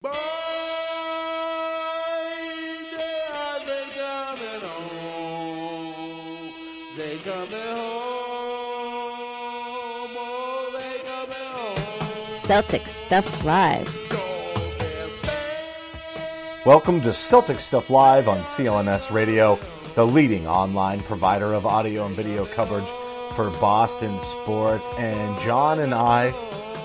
Boy, they coming home. They coming home. Oh, they coming home. Celtic Stuff Live. Welcome to Celtic Stuff Live on CLNS Radio, the leading online provider of audio and video coverage for Boston sports. And Jon and I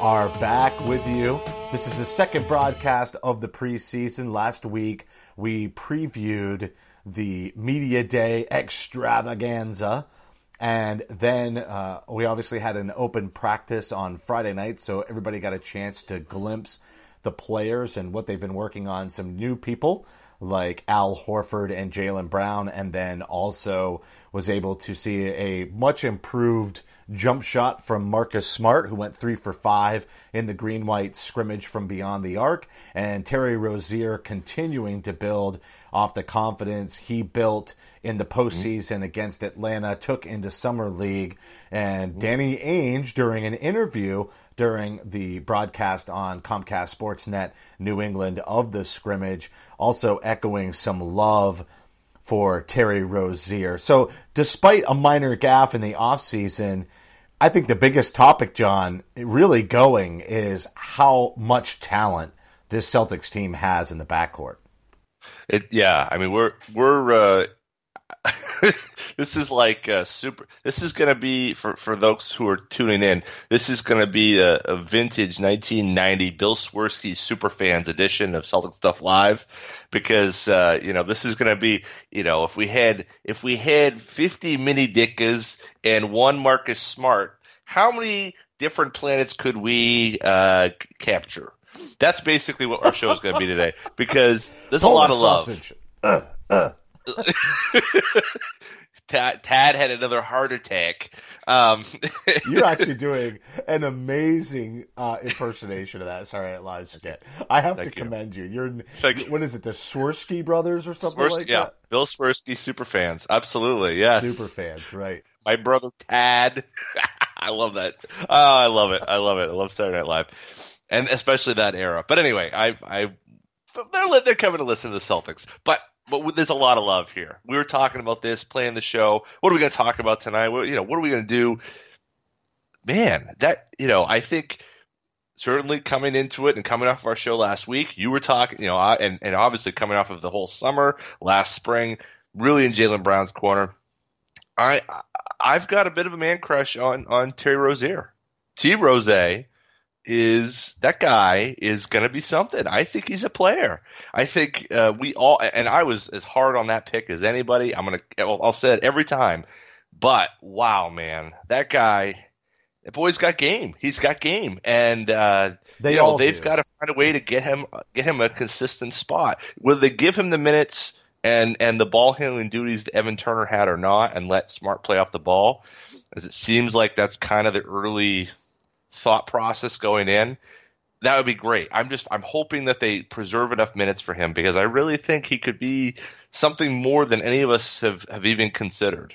are back with you. This is the second broadcast of the preseason. Last week, we previewed the Media Day extravaganza. And then uh, we obviously had an open practice on Friday night, so everybody got a chance to glimpse the players and what they've been working on. Some new people like Al Horford and Jaylen Brown, and then also was able to see a much improved jump shot from Marcus Smart, who went three for five in the green white scrimmage from beyond the arc, and Terry Rozier continuing to build off the confidence he built in the postseason against Atlanta, took into Summer League. And mm-hmm. Danny Ainge, during an interview during the broadcast on Comcast Sportsnet New England of the scrimmage, also echoing some love for Terry Rozier. So, despite a minor gaffe in the offseason, I think the biggest topic, Jon, really going is how much talent this Celtics team has in the backcourt. It, yeah, I mean we're we're uh, this is like uh, super. This is going to be for for those who are tuning in. This is going to be a, a vintage 1990 Bill Swerski super fans edition of Celtic Stuff Live, because uh, you know this is going to be you know if we had if we had 50 mini Ditkas and one Marcus Smart, how many different planets could we uh, capture? That's basically what our show is going to be today because there's a lot of love. sausage. Uh, uh. Tad, Tad had another heart attack. Um, You're actually doing an amazing uh, impersonation of that Sorry, Night Live skit. I have Thank to you. commend you. You're Thank what is it? The Swerski brothers or something Swerski- like yeah, that. Bill Swerski super fans, absolutely, yes. Super fans, right? My brother Tad, I love that. Oh, I love it. I love it. I love Saturday Night Live, and especially that era. But anyway, I, I, they're they're coming to listen to the Celtics, but. But there's a lot of love here. We were talking about this, playing the show. What are we going to talk about tonight? What, you know, what are we going to do? Man, that you know, I think certainly coming into it and coming off of our show last week, you were talking, you know, and, and obviously coming off of the whole summer, last spring, really in Jaylen Brown's corner. I I've got a bit of a man crush on on Terry Rozier. T Rose is that guy is going to be something. I think he's a player. I think uh, we all and I was as hard on that pick as anybody. I'm gonna I'll say it every time. But wow, man, that guy, that boy's got game. He's got game, and uh, They you know, all they've got to find a way to get him get him a consistent spot. Whether they give him the minutes and and the ball handling duties that Evan Turner had or not, and let Smart play off the ball, as it seems like that's kind of the early thought process going in. That would be great. I'm just I'm hoping that they preserve enough minutes for him because I really think he could be something more than any of us have, have even considered.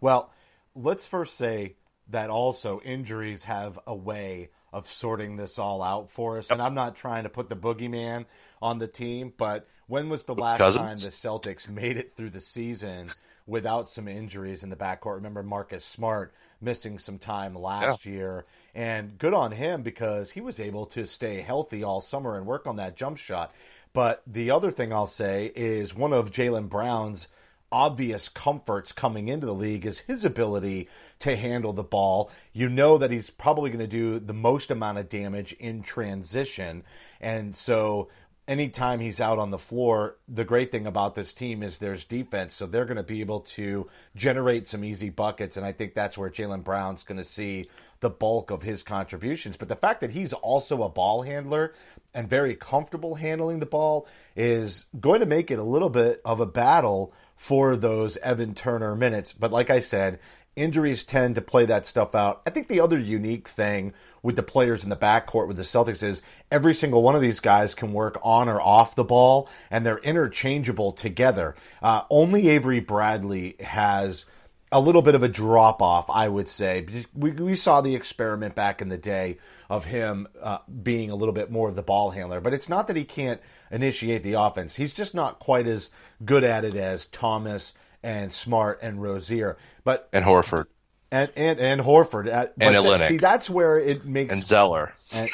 Well, let's first say that also injuries have a way of sorting this all out for us. And I'm not trying to put the boogeyman on the team, but when was the last Cousins? time the Celtics made it through the season without some injuries in the backcourt? Remember Marcus Smart missing some time last year. And good on him because he was able to stay healthy all summer and work on that jump shot. But the other thing I'll say is one of Jaylen Brown's obvious comforts coming into the league is his ability to handle the ball. You know that he's probably going to do the most amount of damage in transition. And so anytime he's out on the floor, the great thing about this team is there's defense, so they're going to be able to generate some easy buckets, and I think that's where Jaylen Brown's going to see the bulk of his contributions. But the fact that he's also a ball handler and very comfortable handling the ball is going to make it a little bit of a battle for those Evan Turner minutes. But like I said, injuries tend to play that stuff out. I think the other unique thing with the players in the backcourt with the Celtics is every single one of these guys can work on or off the ball, and they're interchangeable together. Uh, only Avery Bradley has a little bit of a drop off, I would say. We, we saw the experiment back in the day of him uh, being a little bit more of the ball handler, but it's not that he can't initiate the offense. He's just not quite as good at it as Thomas and Smart and Rozier. But and Horford and and and Horford uh, at, and that, see that's where it makes and Zeller and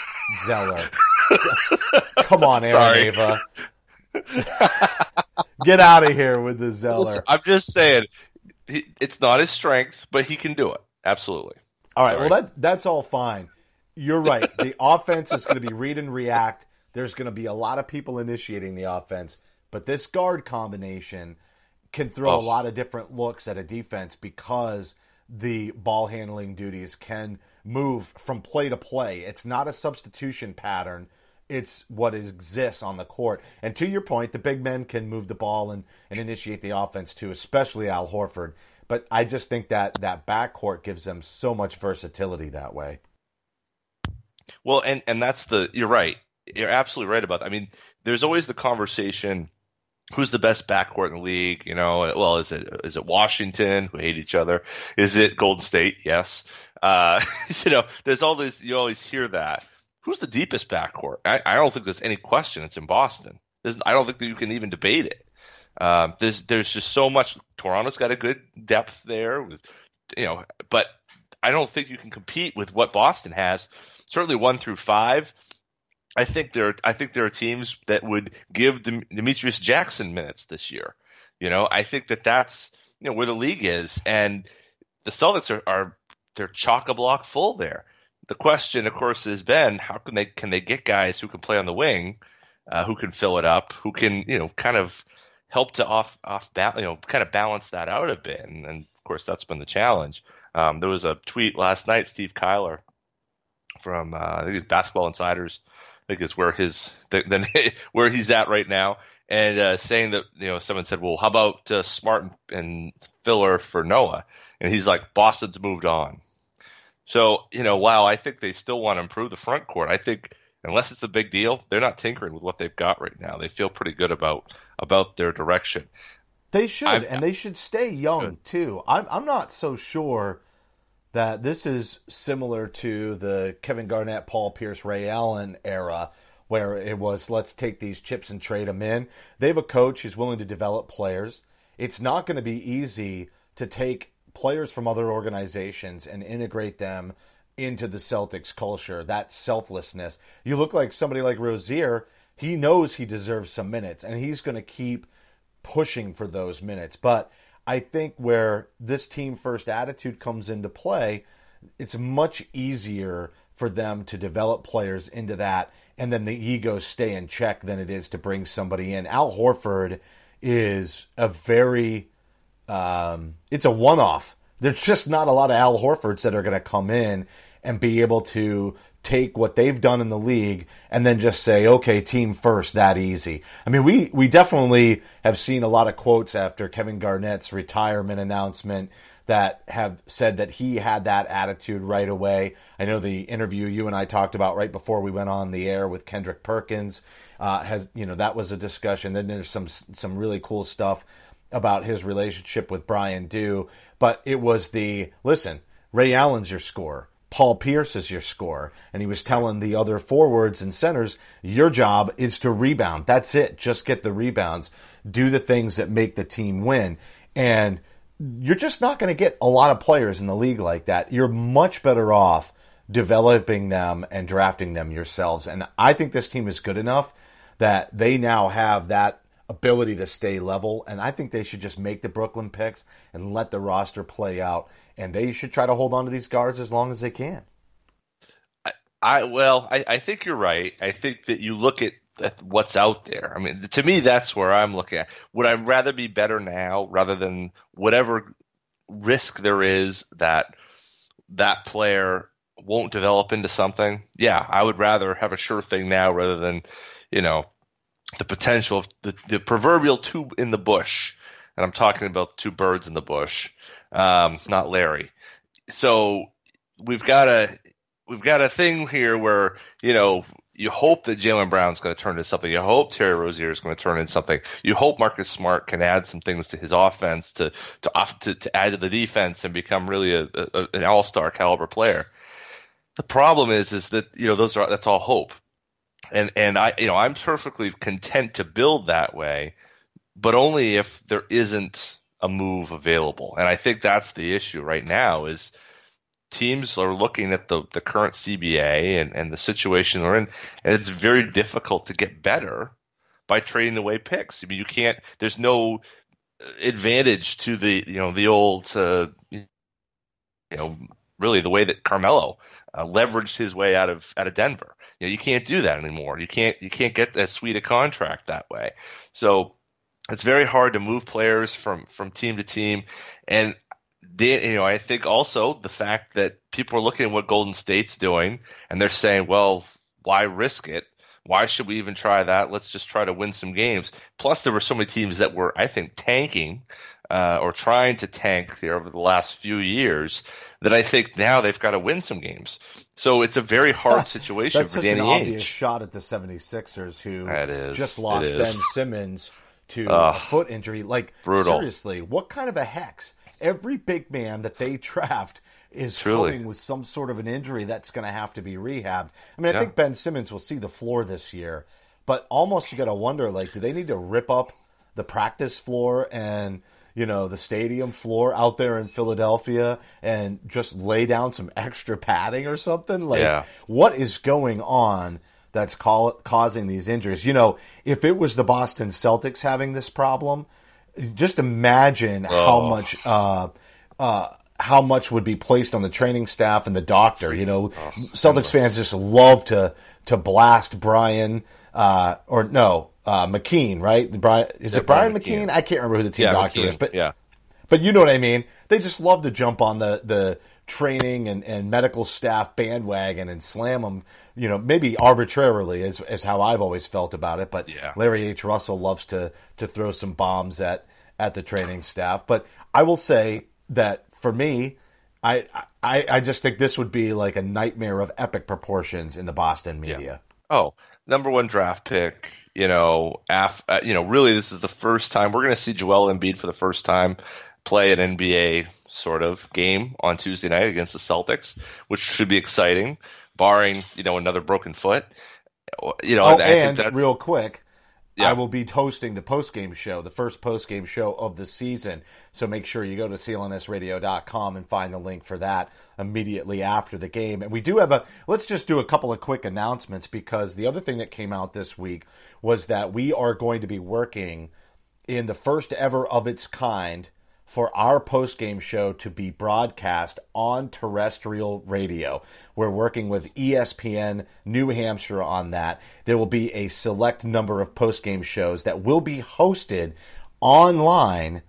Zeller. Come on, Aaron Ava. Get out of here with the Zeller. I'm just saying, it's not his strength, but he can do it. Absolutely. All right. Sorry. Well, that that's all fine. You're right. The offense is going to be read and react. There's going to be a lot of people initiating the offense, but this guard combination can throw oh. a lot of different looks at a defense because the ball handling duties can move from play to play. It's not a substitution pattern. It's what exists on the court. And to your point, the big men can move the ball and, and initiate the offense too, especially Al Horford. But I just think that that backcourt gives them so much versatility that way. Well, and, and that's the, you're right. You're absolutely right about that. I mean, there's always the conversation who's the best backcourt in the league? You know, well, is it is it Washington who hate each other? Is it Golden State? Yes. Uh, you know, there's all this. You always hear that. Who's the deepest backcourt? I, I don't think there's any question. It's in Boston. There's, I don't think that you can even debate it. Um, there's there's just so much. Toronto's got a good depth there, with you know, but I don't think you can compete with what Boston has. Certainly one through five. I think there I think there are teams that would give Demetrius Jackson minutes this year. You know, I think that that's you know where the league is, and the Celtics are, are they're chock a block full there. The question, of course, has been how can they can they get guys who can play on the wing, uh, who can fill it up, who can you know kind of help to off off you know kind of balance that out a bit, and, and of course that's been the challenge. Um, there was a tweet last night, Steve Kyler from uh, Basketball Insiders think is where his then where he's at right now, and uh, saying that you know someone said, well, how about uh, Smart and Filler for Noah, and he's like, Boston's moved on. So you know, while I think they still want to improve the front court, I think unless it's a big deal, they're not tinkering with what they've got right now. They feel pretty good about about their direction. They should, I've, and they should stay young too. I'm I'm not so sure that this is similar to the Kevin Garnett, Paul Pierce, Ray Allen era, where it was let's take these chips and trade them in. They have a coach who's willing to develop players. It's not going to be easy to take players from other organizations and integrate them into the Celtics culture, that selflessness. You look like somebody like Rozier, he knows he deserves some minutes and he's going to keep pushing for those minutes. But I think where this team first attitude comes into play, it's much easier for them to develop players into that and then the egos stay in check than it is to bring somebody in. Al Horford is a very um, it's a one off. There's just not a lot of Al Horfords that are going to come in and be able to take what they've done in the league and then just say, okay, team first, that easy. I mean, we, we definitely have seen a lot of quotes after Kevin Garnett's retirement announcement that have said that he had that attitude right away. I know the interview you and I talked about right before we went on the air with Kendrick Perkins uh, has, you know, that was a discussion. Then there's some, some really cool stuff about his relationship with Brian Dew, but it was the, listen, Ray Allen's your scorer. Paul Pierce is your scorer. And he was telling the other forwards and centers, your job is to rebound. That's it. Just get the rebounds. Do the things that make the team win. And you're just not going to get a lot of players in the league like that. You're much better off developing them and drafting them yourselves. And I think this team is good enough that they now have that ability to stay level. And I think they should just make the Brooklyn picks and let the roster play out and they should try to hold on to these guards as long as they can. I, I well, I, I think you're right. I think that you look at at what's out there. I mean, to me, that's where I'm looking at. Would I rather be better now rather than whatever risk there is that that player won't develop into something? Yeah, I would rather have a sure thing now rather than, you know, the potential of the, the proverbial two in the bush. And I'm talking about two birds in the bush, um, not Larry. So we've got a we've got a thing here where you know you hope that Jaylen Brown's going to turn into something. You hope Terry Rozier is going to turn into something. You hope Marcus Smart can add some things to his offense to to off, to, to add to the defense and become really a, a an all star caliber player. The problem is is that you know those are that's all hope, and and I you know I'm perfectly content to build that way, but only if there isn't a move available. And I think that's the issue right now is teams are looking at the, the current CBA and, and the situation they're in, and it's very difficult to get better by trading away picks. I mean, you can't. There's no advantage to the you know the old uh, you know really the way that Carmelo uh, leveraged his way out of out of Denver. You know, you can't do that anymore. You can't you can't get as sweet a contract that way. So it's very hard to move players from from team to team, and you know, I think also the fact that people are looking at what Golden State's doing and they're saying, well, why risk it? Why should we even try that? Let's just try to win some games. Plus, there were so many teams that were, I think, tanking uh, or trying to tank here over the last few years that I think now they've got to win some games. So it's a very hard situation That's for such Danny an obvious Ainge. shot at the 76ers who just lost. Ben Simmons to Ugh. a foot injury. Like Brutal. seriously, what kind of a hex? Every big man that they draft is Truly. coping with some sort of an injury that's going to have to be rehabbed. I mean, I Yeah. think Ben Simmons will see the floor this year, but almost you got to wonder like, do they need to rip up the practice floor and you know the stadium floor out there in Philadelphia and just lay down some extra padding or something? Like, Yeah. what is going on? That's call, causing these injuries. You know, if it was the Boston Celtics having this problem, just imagine how Oh. much uh, uh, how much would be placed on the training staff and the doctor. You know, Oh, Celtics fans just love to to blast Brian uh, or no uh, McKeon, right? Brian is it Brian, Brian McKeon? McKeon. I can't remember who the team Yeah, doctor McKeon. is, but yeah, but you know what I mean. They just love to jump on the the training and, and medical staff bandwagon and slam them. You know, maybe arbitrarily is is how I've always felt about it. But Yeah. Larry H. Russell loves to to throw some bombs at at the training staff. But I will say that for me. I, I I just think this would be like a nightmare of epic proportions in the Boston media. Oh, number one draft pick. You know, af, uh, you know, really, this is the first time we're going to see Joel Embiid for the first time play an NBA sort of game on Tuesday night against the Celtics, which should be exciting, barring you know another broken foot. You know, Oh, and that- real quick, Yeah. I will be hosting the post game show, the first post game show of the season. So make sure you go to clnsradio.com and find the link for that immediately after the game. And we do have a, let's just do a couple of quick announcements because the other thing that came out this week was that we are going to be working in the first ever of its kind for our post game show to be broadcast on terrestrial radio. We're working with ESPN New Hampshire on that. There will be a select number of post game shows that will be hosted online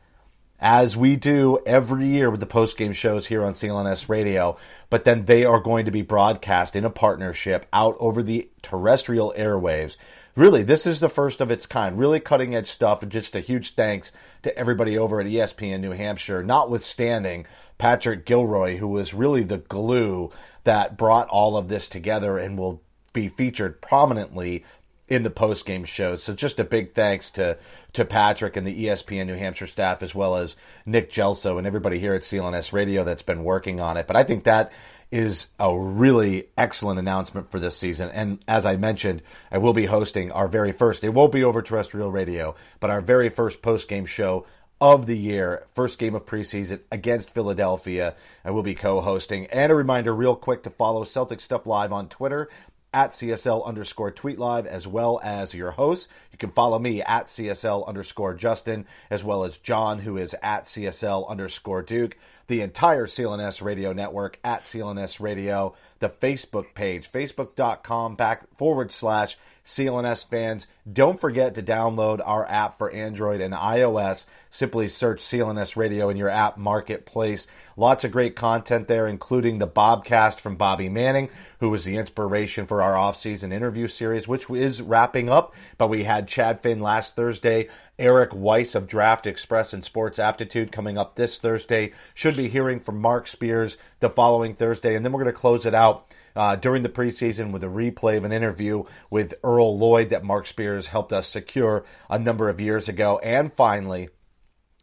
as we do every year with the post game shows here on CLNS Radio, but then they are going to be broadcast in a partnership out over the terrestrial airwaves. Really, this is the first of its kind. Really cutting edge stuff, and just a huge thanks to everybody over at ESPN New Hampshire, notwithstanding Patrick Gilroy, who was really the glue that brought all of this together and will be featured prominently in the post game shows. So just a big thanks to to Patrick and the ESPN New Hampshire staff as well as Nick Gelso and everybody here at CLNS Radio that's been working on it. But I think that is a really excellent announcement for this season. And as I mentioned, I will be hosting our very first, it won't be over terrestrial radio, but our very first post game show of the year, first game of preseason against Philadelphia. I will be co-hosting. And a reminder real quick to follow Celtic Stuff Live on Twitter at CSL underscore tweet live, as well as your host. You can follow me at CSL underscore Justin, as well as Jon, who is at CSL underscore Duke. the entire CLNS radio network at CLNS radio, the Facebook page, facebook.com back forward slash CLNS fans. Don't forget to download our app for Android and iOS. Simply search CLNS Radio in your app marketplace. Lots of great content there, including the Bobcast from Bobby Manning, who was the inspiration for our off-season interview series, which is wrapping up. But we had Chad Finn last Thursday, Eric Weiss of Draft Express and Sports Aptitude coming up this Thursday. Should be hearing from Mark Spears the following Thursday, and then we're going to close it out uh, during the preseason with a replay of an interview with Earl Lloyd that Mark Spears helped us secure a number of years ago. And finally,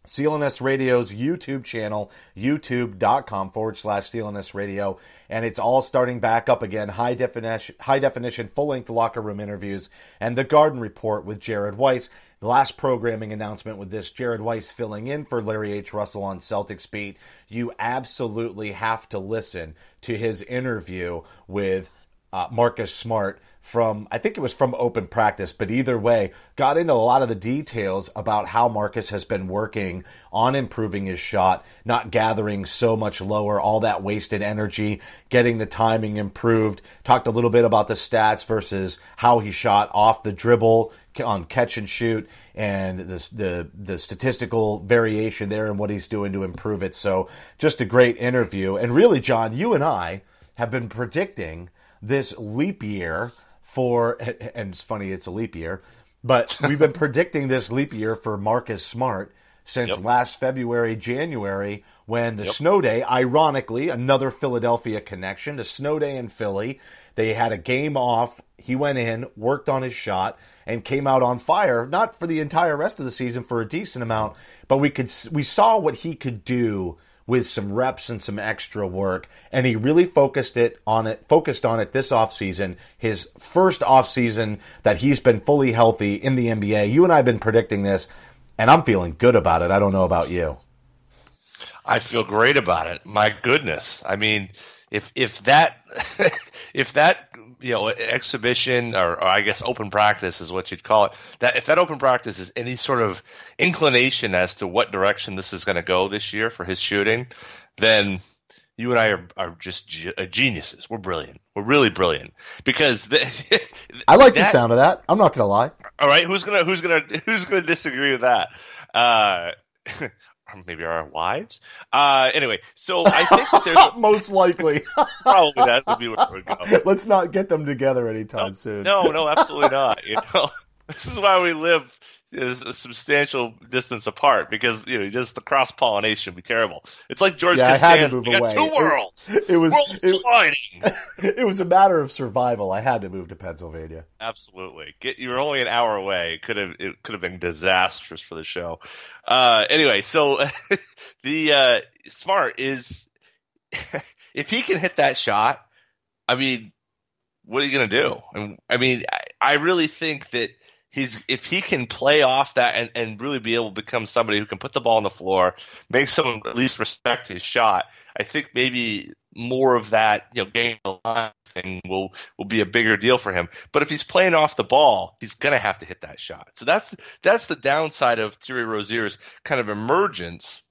CLNS Radio's YouTube channel, youtube.com forward slash CLNS Radio. And it's all starting back up again. High definition, high definition, full length locker room interviews and the Garden Report with Jared Weiss. The last programming announcement with this, Jared Weiss filling in for Larry H. Russell on Celtics Beat. You absolutely have to listen to his interview with uh, Marcus Smart from, I think it was from open practice, but either way, got into a lot of the details about how Marcus has been working on improving his shot, not gathering so much lower, all that wasted energy, getting the timing improved. Talked a little bit about the stats versus how he shot off the dribble on catch and shoot and the, the, the statistical variation there and what he's doing to improve it. So just a great interview. And really, Jon, you and I have been predicting this leap year for, and it's funny, it's a leap year, but we've been predicting this leap year for Marcus Smart since Yep. last February, January, when the Yep. snow day, ironically, another Philadelphia connection, the snow day in Philly, they had a game off. He went in, worked on his shot, and came out on fire. Not for the entire rest of the season, for a decent amount, but we could we saw what he could do with some reps and some extra work, and he really focused it on it. Focused on it this offseason, his first offseason that he's been fully healthy in the NBA. You and I have been predicting this, and I'm feeling good about it. I don't know about you. I feel great about it. My goodness. I mean, if if that if that you know exhibition or, or I guess open practice is what you'd call it. That if that open practice is any sort of inclination as to what direction this is going to go this year for his shooting, then you and I are, are just uh, geniuses. We're brilliant. We're really brilliant because the, I like the sound of that. I'm not gonna lie. all right, who's gonna who's gonna who's gonna disagree with that? Uh, maybe our wives. Uh, anyway, so I think that there's Most likely. probably that would be where we would go. Let's not get them together anytime soon. No, no, absolutely not. You know, this is why we live is a substantial distance apart because you know just the cross pollination would be terrible. It's like George Yeah, I had to Costanza. move away. two worlds. It was Worlds it, colliding. it was a matter of survival. I had to move to Pennsylvania. Absolutely. Get you were only an hour away. It could have it could have been disastrous for the show. Uh, anyway, so the uh, smart is if he can hit that shot, I mean, what are you gonna do? And I mean, I, I really think that he's if he can play off that and, and really be able to become somebody who can put the ball on the floor, make someone at least respect his shot. I think maybe more of that, you know, game the line thing will will be a bigger deal for him. But if he's playing off the ball, he's gonna have to hit that shot. So that's that's the downside of Terry Rozier's kind of emergence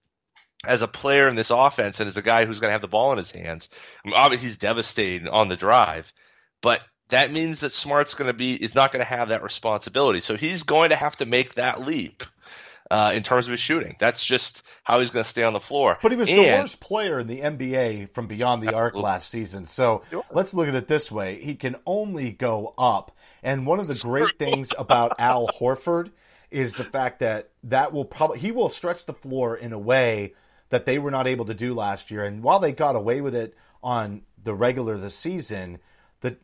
as a player in this offense and as a guy who's going to have the ball in his hands. I mean, obviously, he's devastating on the drive, but that means that Smart's going to be is not going to have that responsibility. So he's going to have to make that leap uh, in terms of his shooting. That's just how he's going to stay on the floor. But he was the worst player in the NBA from beyond the arc last season. So let's look at it this way. He can only go up. And one of the great things about Al Horford is the fact that that will probably he will stretch the floor in a way that they were not able to do last year. And while they got away with it on the regular this season, the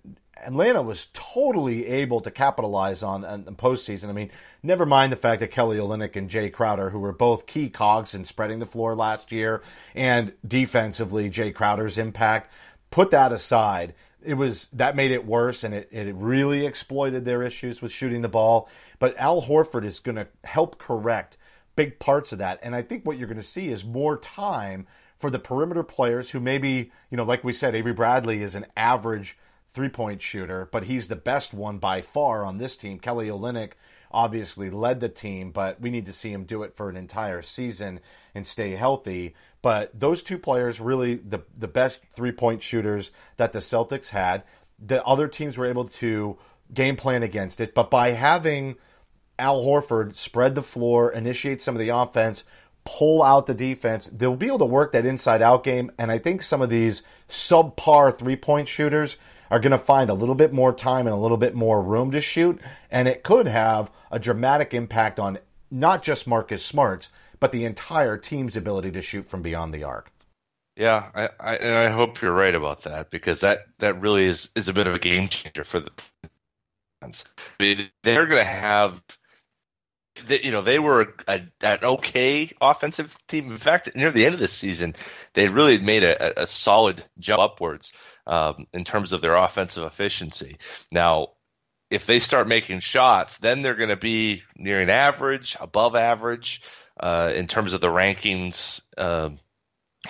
Atlanta was totally able to capitalize on on the postseason. I mean, never mind the fact that Kelly Olynyk and Jay Crowder, who were both key cogs in spreading the floor last year, and defensively Jay Crowder's impact. Put that aside, it was that made it worse, and it, it really exploited their issues with shooting the ball. But Al Horford is going to help correct big parts of that. And I think what you're going to see is more time for the perimeter players who maybe, you know, like we said, Avery Bradley is an average three point shooter, but he's the best one by far on this team. Kelly Olynyk obviously led the team, but we need to see him do it for an entire season and stay healthy. But those two players really the the best three point shooters that the Celtics had. The other teams were able to game plan against it, but by having Al Horford spread the floor, initiate some of the offense, pull out the defense, they'll be able to work that inside out game. And I think some of these subpar three point shooters are going to find a little bit more time and a little bit more room to shoot. And it could have a dramatic impact on not just Marcus Smart's, but the entire team's ability to shoot from beyond the arc. Yeah, I, I, and I hope you're right about that because that, that really is, is a bit of a game changer for the fans. They're going to have, they, you know, they were a, an okay offensive team. In fact, near the end of the season, they really made a, a solid jump upwards um, in terms of their offensive efficiency. Now, if they start making shots, then they're going to be nearing average, above average uh, in terms of the rankings uh,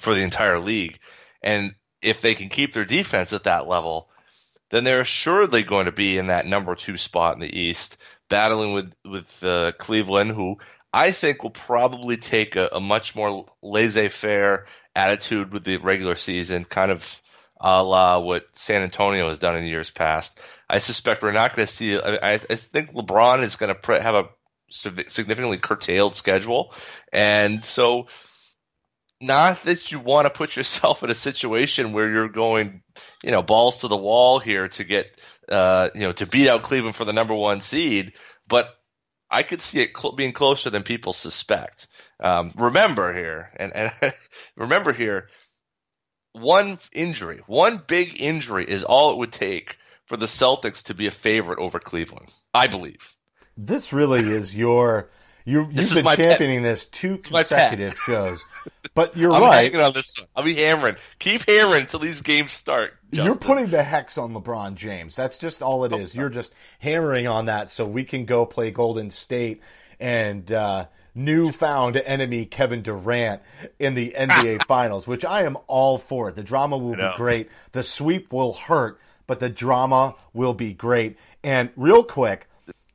for the entire league. And if they can keep their defense at that level, then they're assuredly going to be in that number two spot in the East, battling with with uh, Cleveland, who I think will probably take a, a much more laissez-faire attitude with the regular season, kind of a la what San Antonio has done in years past. I suspect we're not going to see. I, I think LeBron is going to have a significantly curtailed schedule, and so not that you want to put yourself in a situation where you're going, you know, balls to the wall here to get, uh, you know, to beat out Cleveland for the number one seed, but I could see it cl- being closer than people suspect. Um, remember here, and, and remember here, one injury, one big injury is all it would take for the Celtics to be a favorite over Cleveland. I believe. This really is your you've, you've been championing this two consecutive shows. But you're I'm right. on this one. I'll be hammering. Keep hammering until these games start. Justin. You're putting the hex on LeBron James. That's just all it is. You're just hammering on that so we can go play Golden State and uh, newfound enemy Kevin Durant in the NBA Finals, which I am all for. The drama will be great. The sweep will hurt, but the drama will be great. And real quick,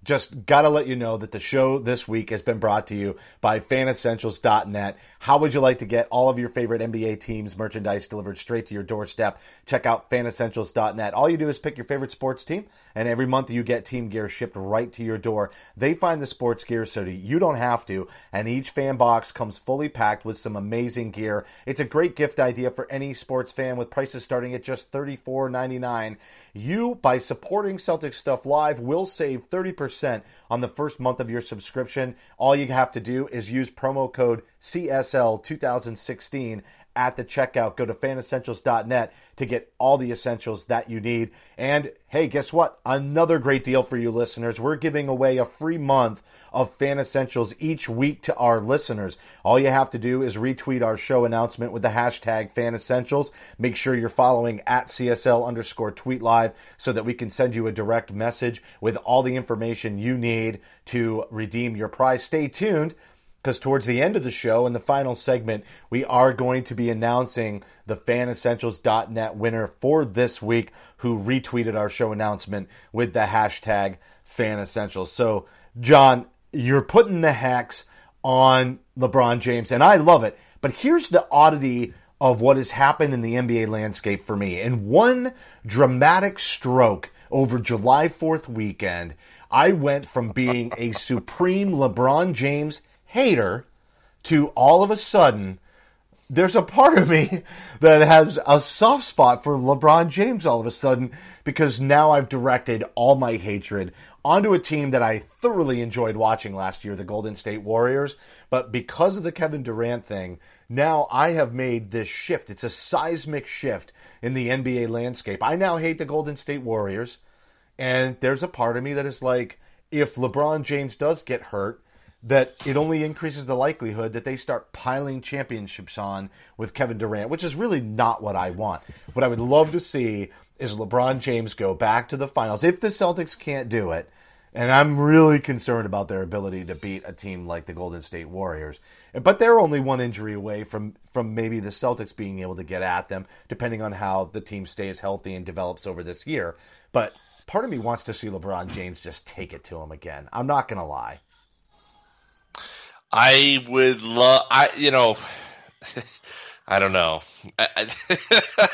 just got to let you know that the show this week has been brought to you by fanessentials.net. How would you like to get all of your favorite NBA teams merchandise delivered straight to your doorstep? Check out fanessentials.net. All you do is pick your favorite sports team, and every month you get team gear shipped right to your door. They find the sports gear so that you don't have to, and each fan box comes fully packed with some amazing gear. It's a great gift idea for any sports fan with prices starting at just $34.99. You, by supporting Celtic Stuff Live, will save 30% on the first month of your subscription. All you have to do is use promo code CSL2016 at the checkout. Go to fanessentials.net to get all the essentials that you need. And hey, guess what? Another great deal for you listeners. We're giving away a free month of Fan Essentials each week to our listeners. All you have to do is retweet our show announcement with the hashtag Fan Essentials. Make sure you're following at CSL underscore tweet live so that we can send you a direct message with all the information you need to redeem your prize. Stay tuned because towards the end of the show, in the final segment, we are going to be announcing the fanessentials.net winner for this week who retweeted our show announcement with the hashtag fanessentials. So, Jon, you're putting the hex on LeBron James, and I love it. But here's the oddity of what has happened in the NBA landscape for me. In one dramatic stroke over July 4th weekend, I went from being a supreme LeBron James hater to all of a sudden there's a part of me that has a soft spot for LeBron James all of a sudden because now I've directed all my hatred onto a team that I thoroughly enjoyed watching last year, the Golden State Warriors. But because of the Kevin Durant thing, now I have made this shift. It's a seismic shift in the NBA landscape. I now hate the Golden State Warriors. And there's a part of me that is like, if LeBron James does get hurt, that it only increases the likelihood that they start piling championships on with Kevin Durant, which is really not what I want. What I would love to see is LeBron James go back to the finals. If the Celtics can't do it, And I'm really concerned about their ability to beat a team like the Golden State Warriors. But they're only one injury away from, from maybe the Celtics being able to get at them, depending on how the team stays healthy and develops over this year. But part of me wants to see LeBron James just take it to him again. I'm not going to lie. I would love. I you know. I don't know. I, I,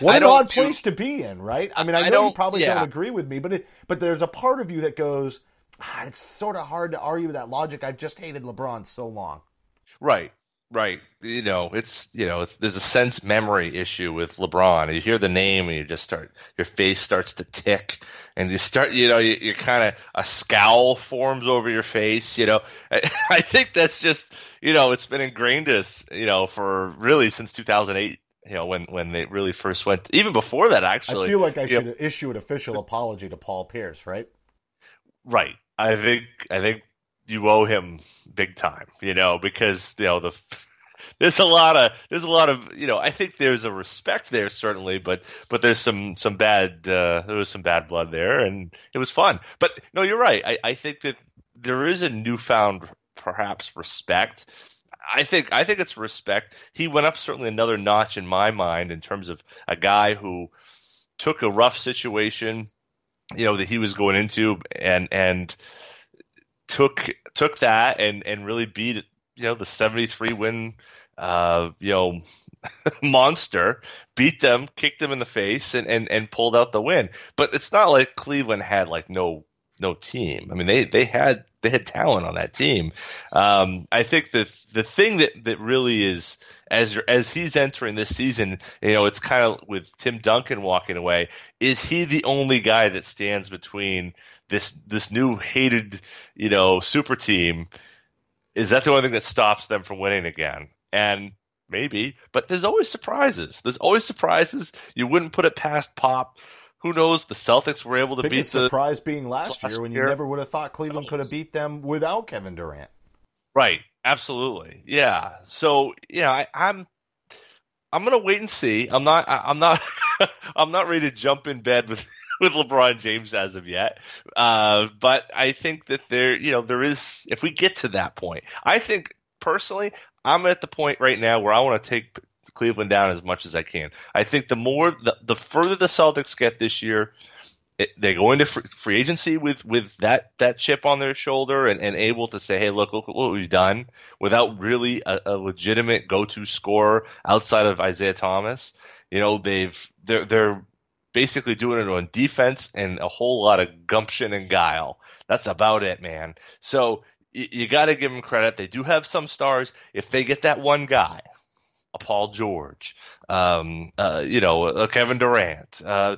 what I an don't odd place to be in, right? I mean, I I know you probably yeah. don't agree with me, but it, but there's a part of you that goes, ah, it's sort of hard to argue with that logic. I've just hated LeBron so long. Right, right. You know, it's you know, it's, there's a sense memory issue with LeBron. You hear the name and you just start, your face starts to tick, and you start, you know, you, you're kind of a scowl forms over your face. You know, I, I think that's just, you know, it's been ingrained us, you know, for really since 2008. You know, when when they really first went, even before that, actually. I feel like I should know, issue an official apology to Paul Pierce, right? Right. I think I think you owe him big time, you know, because you know the there's a lot of there's a lot of you know I think there's a respect there certainly, but but there's some some bad uh, there was some bad blood there, and it was fun. But no, you're right. I, I think that there is a newfound perhaps respect. I think I think it's respect. He went up certainly another notch in my mind in terms of a guy who took a rough situation you know that he was going into and and took took that and and really beat you know the 73 win uh you know monster beat them kicked them in the face and and and pulled out the win but it's not like Cleveland had like no no team i mean they they had they had talent on that team um i think that the thing that that really is as as he's entering this season, you know, it's kind of with Tim Duncan walking away. Is he the only guy that stands between this this new hated, you know, super team? Is that the only thing that stops them from winning again? And maybe, but there's always surprises. There's always surprises. You wouldn't put it past Pop. Who knows? The Celtics were able to beat the surprise being last last year when you year. never would have thought Cleveland could have beat them without Kevin Durant. Right. Absolutely. Yeah. So yeah, I, I'm I'm gonna wait and see. I'm not I, I'm not I'm not ready to jump in bed with with LeBron James as of yet. Uh, but I think that there you know there is if we get to that point, I think personally I'm at the point right now where I want to take Cleveland down as much as I can. I think the more the, the further the Celtics get this year, it, they go into free, free agency with, with that, that chip on their shoulder and, and able to say, hey, look, look what we've done without really a, a legitimate go-to scorer outside of Isaiah Thomas. You know, they've they're they're basically doing it on defense and a whole lot of gumption and guile. That's about it, man. So you, you got to give them credit. They do have some stars. If they get that one guy, a Paul George, um, uh, you know, a Kevin Durant, uh,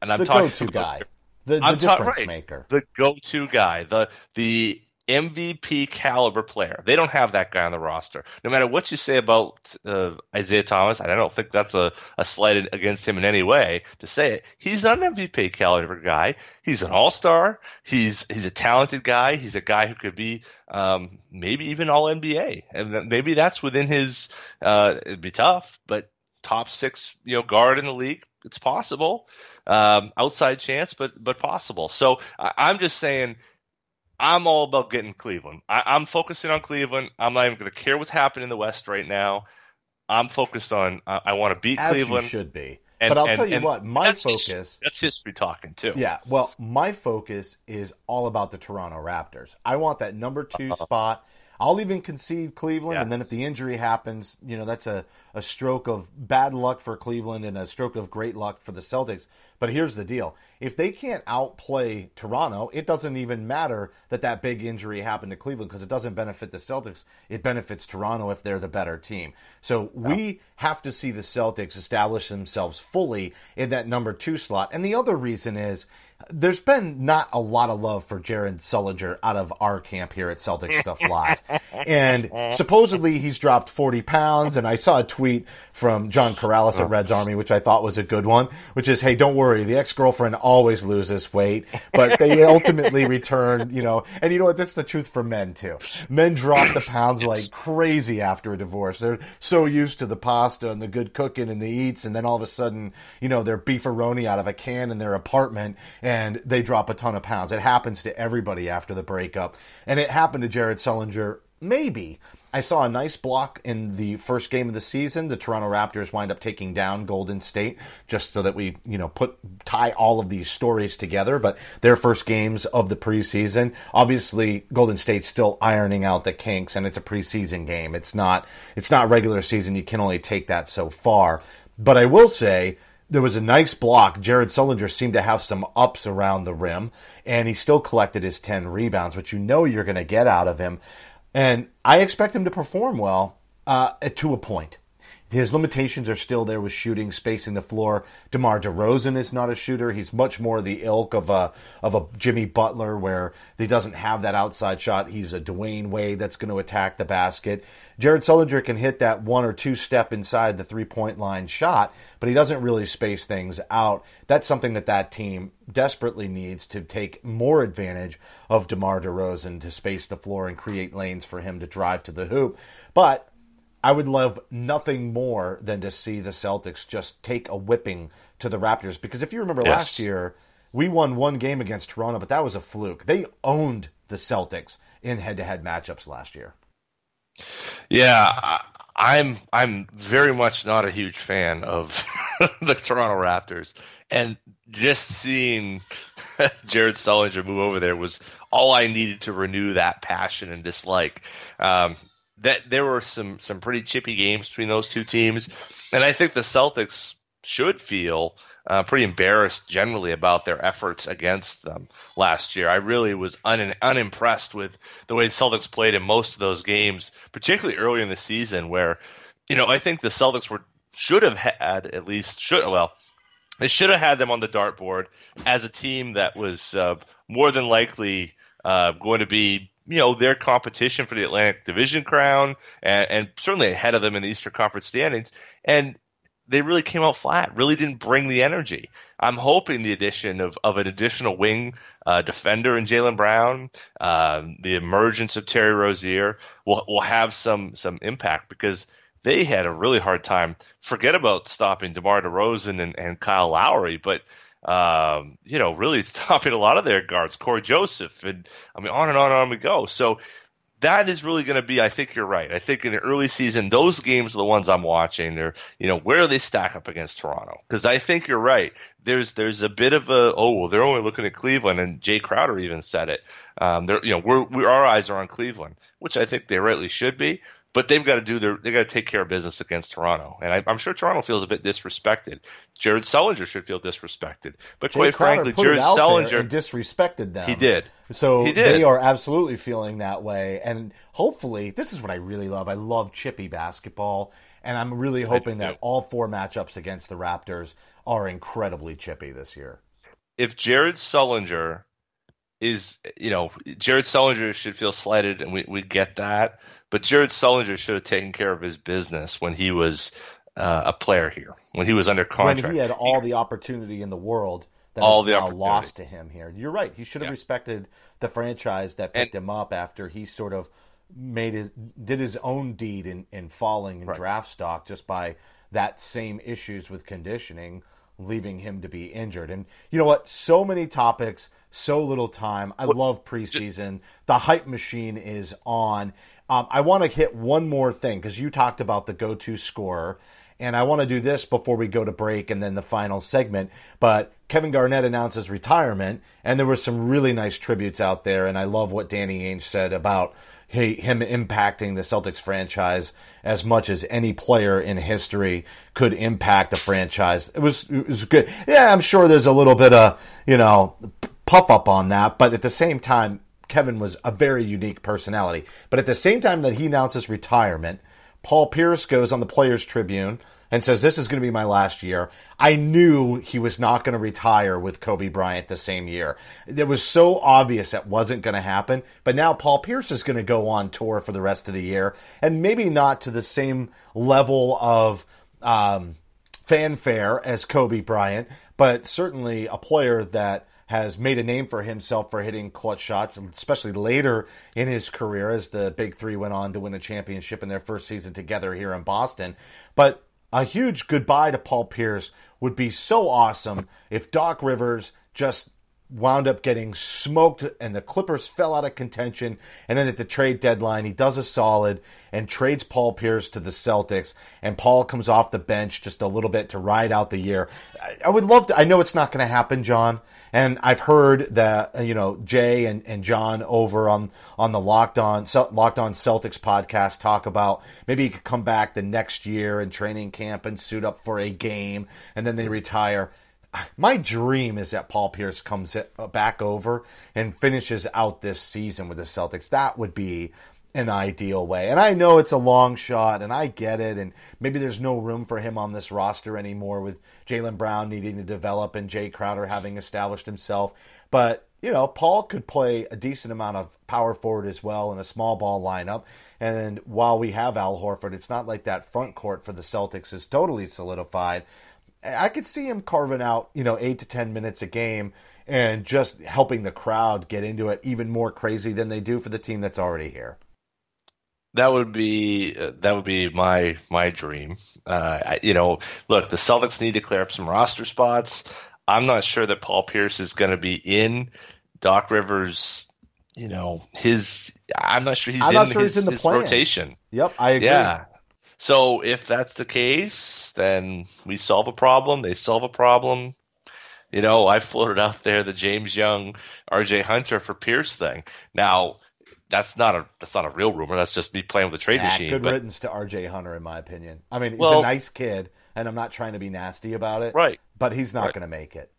and I'm the talking go-to guy, the, the I'm ta- difference right. maker. the go-to guy, the the MVP caliber player. They don't have that guy on the roster. No matter what you say about uh, Isaiah Thomas, I don't think that's a, a slight against him in any way to say it. He's not an MVP caliber guy. He's an all-star. He's he's a talented guy. He's a guy who could be um, maybe even all NBA, and maybe that's within his. Uh, it'd be tough, but top six, you know, guard in the league. It's possible. Um, outside chance, but but possible. So I, I'm just saying. I'm all about getting Cleveland. I, I'm focusing on Cleveland. I'm not even going to care what's happening in the West right now. I'm focused on. I, I want to beat As Cleveland. you should be. And- but I'll and- tell you what, my that's his- focus. that's history talking too. Yeah, well, my focus is all about the Toronto Raptors. I want that number 2 uh-huh. spot. I'll even concede Cleveland, Yeah. and then if the injury happens, you know, that's a, a stroke of bad luck for Cleveland and a stroke of great luck for the Celtics. But here's the deal. If they can't outplay Toronto, it doesn't even matter that that big injury happened to Cleveland because it doesn't benefit the Celtics. It benefits Toronto if they're the better team. So we have to see the Celtics establish themselves fully in that number two slot. And the other reason is there's been not a lot of love for Jared Sullinger out of our camp here at Celtic Stuff Live. And supposedly he's dropped 40 pounds. And I saw a tweet from John Corrales at Reds Army, which I thought was a good one, which is, hey, don't worry. The ex-girlfriend always loses weight, but they ultimately return, you know, and you know what? That's the truth for men too. Men drop the pounds like crazy after a divorce. They're so used to the pasta and the good cooking and the eats. And then all of a sudden, you know, they're beefaroni out of a can in their apartment and they drop a ton of pounds. It happens to everybody after the breakup, and it happened to Jared Sullinger. Maybe I saw a nice block in the first game of the season. The Toronto Raptors wind up taking down Golden State just so that we, you know, put tie all of these stories together. But their first games of the preseason, obviously Golden State's still ironing out the kinks, and it's a preseason game. It's not it's not regular season. You can only take that so far. But I will say there was a nice block. Jared Sullinger seemed to have some ups around the rim, and he still collected his 10 rebounds, which you know you're going to get out of him. And I expect him to perform well uh, to a point. His limitations are still there with shooting, spacing the floor. DeMar DeRozan is not a shooter. He's much more the ilk of a of a Jimmy Butler, where he doesn't have that outside shot. He's a Dwyane Wade that's going to attack the basket. Jared Sullinger can hit that one or two step inside the three point line shot, but he doesn't really space things out. That's something that that team desperately needs to take more advantage of DeMar DeRozan to space the floor and create lanes for him to drive to the hoop. But I would love nothing more than to see the Celtics just take a whipping to the Raptors because if you remember Yes. last year, we won one game against Toronto, but that was a fluke. They owned the Celtics in head-to-head matchups last year. Yeah, I, I'm I'm very much not a huge fan of the Toronto Raptors, and just seeing Jared Sullinger move over there was all I needed to renew that passion and dislike. Um, that there were some some pretty chippy games between those two teams, and I think the Celtics should feel uh, pretty embarrassed generally about their efforts against them last year. I really was un- unimpressed with the way the Celtics played in most of those games, particularly early in the season, where you know I think the Celtics were should have had at least should well they should have had them on the dartboard as a team that was uh, more than likely uh, going to be you know their competition for the Atlantic Division crown and, and certainly ahead of them in the Eastern Conference standings and they really came out flat. Really didn't bring the energy. I'm hoping the addition of, of an additional wing uh, defender in Jaylen Brown, um, the emergence of Terry Rozier will will have some some impact because they had a really hard time. Forget about stopping DeMar DeRozan and, and Kyle Lowry, but um, you know, really stopping a lot of their guards, Cory Joseph, and I mean, on and on and on we go. So that is really going to be. I think you're right. I think in the early season, those games are the ones I'm watching. They're, you know, where do they stack up against Toronto? Because I think you're right. There's there's a bit of a oh well, they're only looking at Cleveland, and Jae Crowder even said it. Um, they're you know we're, we're, our eyes are on Cleveland, which I think they rightly should be. But they've got to do their they got to take care of business against Toronto, and I, I'm sure Toronto feels a bit disrespected. Jared Sullinger should feel disrespected, but Jae quite Crowder frankly, Jared it out there Sullinger disrespected them. he did. So He did. they are absolutely feeling that way. And hopefully, this is what I really love. I love chippy basketball. And I'm really hoping that all four matchups against the Raptors are incredibly chippy this year. if Jared Sullinger is, you know, Jared Sullinger should feel slighted, and we, we get that. But Jared Sullinger should have taken care of his business when he was uh, a player here, when he was under contract. When he had all the opportunity in the world that All the now lost to him here. You're right. He should have Yeah. respected the franchise that picked him up after he sort of made his did his own deed in, in falling in Right. draft stock just by that same issues with conditioning leaving him to be injured. And you know what? So many topics, so little time. I love preseason. The hype machine is on. Um, I want to hit one more thing because you talked about the go-to scorer. And I want to do this before we go to break and then the final segment. But Kevin Garnett announces retirement, and there were some really nice tributes out there. And I love what Danny Ainge said about him impacting the Celtics franchise as much as any player in history could impact a franchise. It was it was good. Yeah, I'm sure there's a little bit of you know puff up on that, but at the same time, Kevin was a very unique personality. But at the same time that he announces retirement, Paul Pierce goes on the Players Tribune and says, This is going to be my last year. I knew he was not going to retire with Kobe Bryant the same year. It was so obvious that wasn't going to happen. But now Paul Pierce is going to go on tour for the rest of the year and maybe not to the same level of. Um, fanfare as Kobe Bryant, but certainly a player that has made a name for himself for hitting clutch shots, especially later in his career as the Big Three went on to win a championship in their first season together here in Boston. But a huge goodbye to Paul Pierce would be so awesome if Doc Rivers just wound up getting smoked, and the Clippers fell out of contention. And then at the trade deadline, he does a solid and trades Paul Pierce to the Celtics. And Paul comes off the bench just a little bit to ride out the year. I, would love to. I know it's not going to happen, Jon. And I've heard that you know Jay and, and John over on on the Locked On Locked On Celtics podcast talk about maybe he could come back the next year in training camp and suit up for a game, and then they retire my dream is that Paul Pierce comes uh, back over and finishes out this season with the Celtics. That would be an ideal way. And I know it's a long shot, and I get it. And maybe there's no room for him on this roster anymore with Jaylen Brown needing to develop and Jae Crowder having established himself. But, you know, Paul could play a decent amount of power forward as well in a small ball lineup. And while we have Al Horford, it's not like that front court for the Celtics is totally solidified. I could see him carving out, you know, eight to 10 minutes a game and just helping the crowd get into it even more crazy than they do for the team that's already here. That would be uh, that would be my my dream. Uh, I, you know, look, the Celtics need to clear up some roster spots. I'm not sure that Paul Pierce is going to be in Doc Rivers. You know, his. I'm not sure he's I'm in, sure his, he's in the his rotation. Yep, I agree. Yeah. So if that's the case, then we solve a problem. They solve a problem. You know, I floated out there the James Young, R.J. Hunter for Pierce thing. Now, that's not a that's not a real rumor. That's just me playing with the trade Yeah, machine. good but, riddance to R.J. Hunter, in my opinion. I mean, he's Well- a nice kid, and I'm not trying to be nasty about it. right. But he's not Right. going to make it.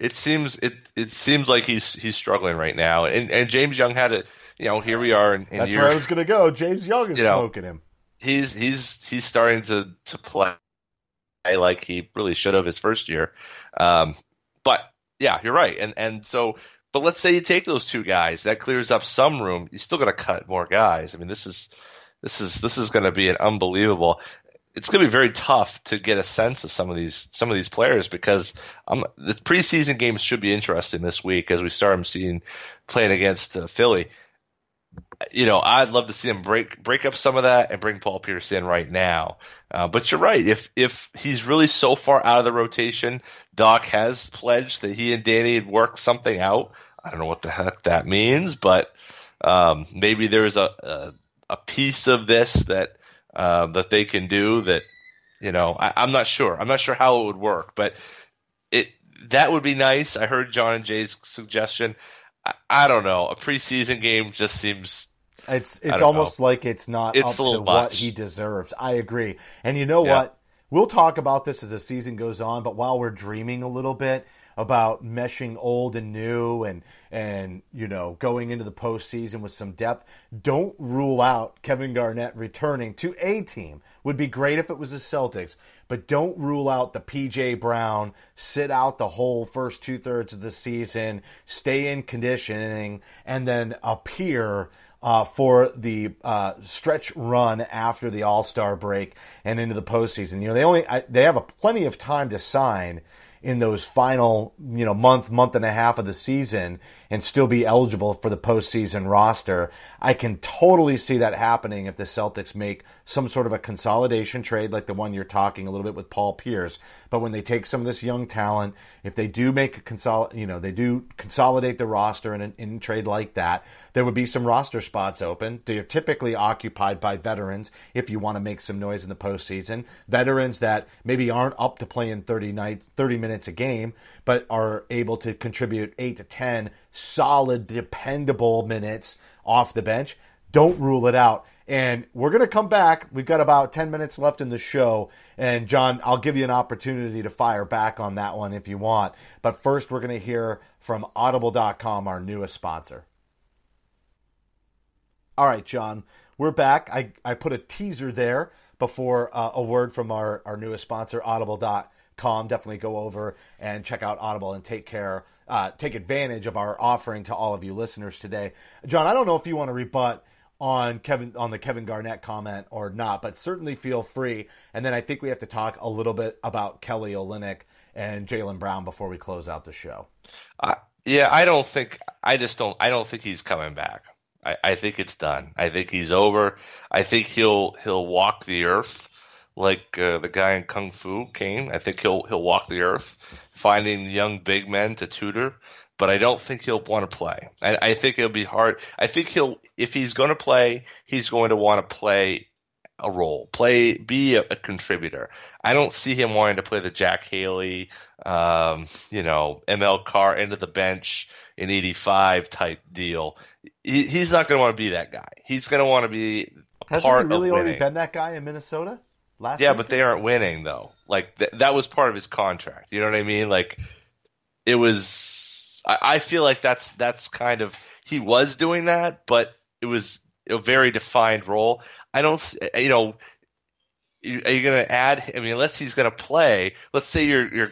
It seems it it seems like he's he's struggling right now. And and James Young had it. You know, here we are in, in That's year, where I was going to go. James Young is You know, smoking him. He's he's he's starting to to play like he really should have his first year. Um, but yeah, you're right. And and so, but let's say you take those two guys, that clears up some room. You still got to cut more guys. I mean, this is this is this is going to be an unbelievable. It's going to be very tough to get a sense of some of these some of these players because um, the preseason games should be interesting this week as we start them seeing playing against uh, Philly you know, I'd love to see him break break up some of that and bring Paul Pierce in right now. Uh, but you're right. If if he's really so far out of the rotation, Doc has pledged that he and Danny had worked something out. I don't know what the heck that means, but um, maybe there's a, a a piece of this that uh, that they can do that. You know, I, I'm not sure. I'm not sure how it would work, but it that would be nice. I heard John and Jay's suggestion. I, I don't know. A preseason game just seems it's it's almost like it's not It's up to little what much. he deserves. I agree. And you know Yeah. what? We'll talk about this as the season goes on, but while we're dreaming a little bit about meshing old and new and and you know going into the postseason with some depth, don't rule out Kevin Garnett returning to a team. Would be great if it was the Celtics, but don't rule out the PJ Brown sit out the whole first two thirds of the season, stay in conditioning, and then appear uh, for the uh, stretch run after the All Star break and into the postseason. You know, they only I, they have a plenty of time to sign in those final you know month month and a half of the season and still be eligible for the postseason roster. I can totally see that happening if the Celtics make some sort of a consolidation trade like the one you're talking a little bit with Paul Pierce. But when they take some of this young talent, if they do make a consol, you know, they do consolidate the roster in a, in trade like that, there would be some roster spots open. They're typically occupied by veterans if you want to make some noise in the postseason. Veterans that maybe aren't up to playing 30 nights, 30 minutes a game, but are able to contribute 8 to 10 solid, dependable minutes off the bench. Don't rule it out. And we're going to come back. We've got about 10 minutes left in the show. And Jon, I'll give you an opportunity to fire back on that one if you want. But first, we're going to hear from audible.com, our newest sponsor. All right, Jon, we're back. I, I put a teaser there before uh, a word from our, our newest sponsor, audible.com. Definitely go over and check out Audible and take care, uh, take advantage of our offering to all of you listeners today. Jon, I don't know if you want to rebut on Kevin on the Kevin Garnett comment or not, but certainly feel free. And then I think we have to talk a little bit about Kelly Olynyk and Jaylen Brown before we close out the show. I, yeah, I don't think I just don't I don't think he's coming back. I, I think it's done. I think he's over. I think he'll he'll walk the earth like uh, the guy in Kung Fu Kane. I think he'll he'll walk the earth, finding young big men to tutor. But I don't think he'll want to play. I, I think it'll be hard. I think he'll if he's going to play, he's going to want to play a role, play, be a, a, contributor. I don't see him wanting to play the Jack Haley, um, you know, ML Carr into the bench in '85 type deal. He, he's not going to want to be that guy. He's going to want to be Hasn't he really already been that guy in Minnesota last? Yeah, season? but they aren't winning though. Like th- that was part of his contract. You know what I mean? Like it was. I, I feel like that's that's kind of he was doing that, but it was a very defined role. I don't, eh, you know, are you going to add? I mean, unless he's going to play. Let's say you're you're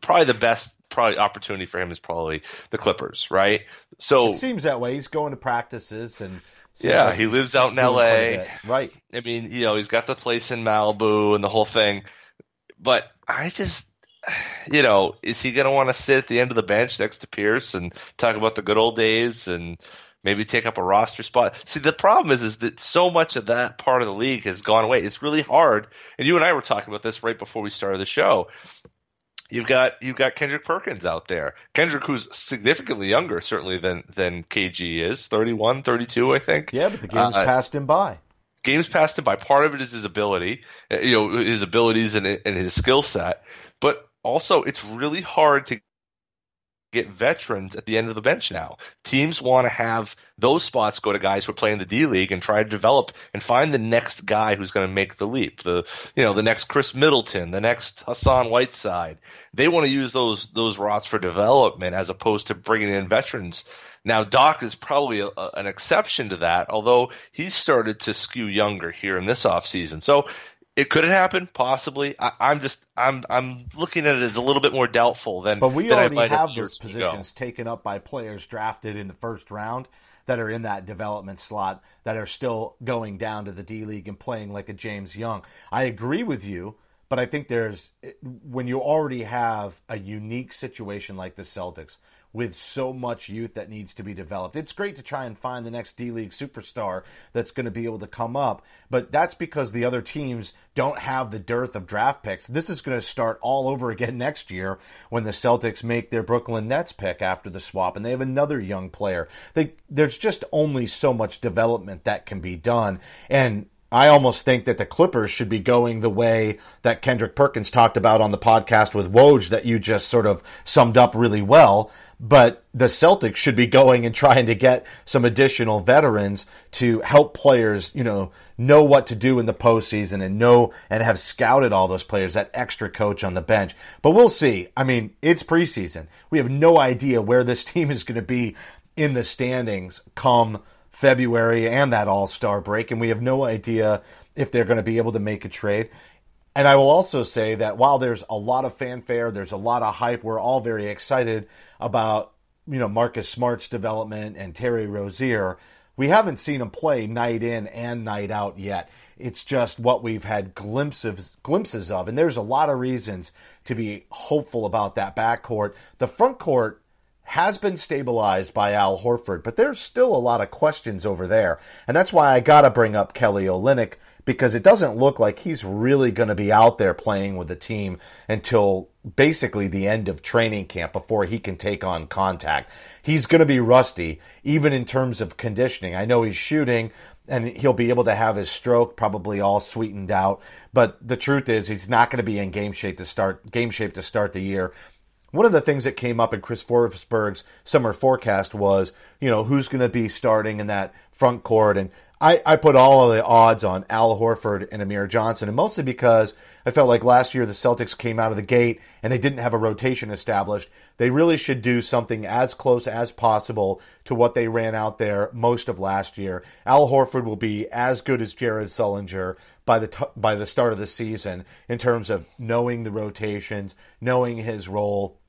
probably the best probably opportunity for him is probably the Clippers, right? So It seems that way. He's going to practices and. Seems Yeah, like he lives out in doing quite a LA. Right. I mean, you know, he's got the place in Malibu and the whole thing. But I just, you know, is he going to want to sit at the end of the bench next to Pierce and talk about the good old days and maybe take up a roster spot? See, the problem is, is that so much of that part of the league has gone away. It's really hard. And you and I were talking about this right before we started the show. You've got you've got Kendrick Perkins out there. Kendrick, who's significantly younger, certainly than than KG is, 31, 32, I think Yeah, but the game's Uh, passed him by. games passed him by. Part of it is his ability, uh, you know, his abilities and, and his skill set, but also it's really hard to get veterans at the end of the bench now. Teams want to have those spots go to guys who are playing the D League and try to develop and find the next guy who's going to make the leap. The you know the next Khris Middleton, the next Hassan Whiteside. They want to use those those rots for development as opposed to bringing in veterans. Now Doc is probably a, an exception to that, although he's started to skew younger here in this offseason. So it could have happened, possibly. I, I'm just I'm I'm looking at it as a little bit more doubtful than. But we than already might have years those positions taken up by players drafted in the first round that are in that development slot that are still going down to the D League and playing like a James Young. I agree with you, but I think there's when you already have a unique situation like the Celtics with so much youth that needs to be developed. It's great to try and find the next D League superstar that's going to be able to come up, but that's because the other teams don't have the dearth of draft picks. This is going to start all over again next year when the Celtics make their Brooklyn Nets pick after the swap and they have another young player. They, there's just only so much development that can be done. And I almost think that the Clippers should be going the way that Kendrick Perkins talked about on the podcast with Woj that you just sort of summed up really well. But the Celtics should be going and trying to get some additional veterans to help players, you know, know what to do in the postseason and know and have scouted all those players, that extra coach on the bench. But we'll see. I mean, it's preseason. We have no idea where this team is going to be in the standings come February and that All Star break, and we have no idea if they're going to be able to make a trade. And I will also say that while there's a lot of fanfare, there's a lot of hype, we're all very excited about you know Marcus Smart's development and Terry Rozier. We haven't seen him play night in and night out yet. It's just what we've had glimpses glimpses of, and there's a lot of reasons to be hopeful about that backcourt. The front court has been stabilized by Al Horford, but there's still a lot of questions over there. And that's why I got to bring up Kelly Olynyk because it doesn't look like he's really going to be out there playing with the team until basically the end of training camp before he can take on contact. He's going to be rusty, even in terms of conditioning. I know he's shooting and he'll be able to have his stroke probably all sweetened out, but the truth is he's not going to be in game shape to start game shape to start the year. One of the things that came up in Chris Forsberg's summer forecast was, you know, who's going to be starting in that front court. And I, I put all of the odds on Al Horford and Amir Johnson, and mostly because I felt like last year the Celtics came out of the gate and they didn't have a rotation established. They really should do something as close as possible to what they ran out there most of last year. Al Horford will be as good as Jared Sullinger by the t- by the start of the season in terms of knowing the rotations, knowing his role,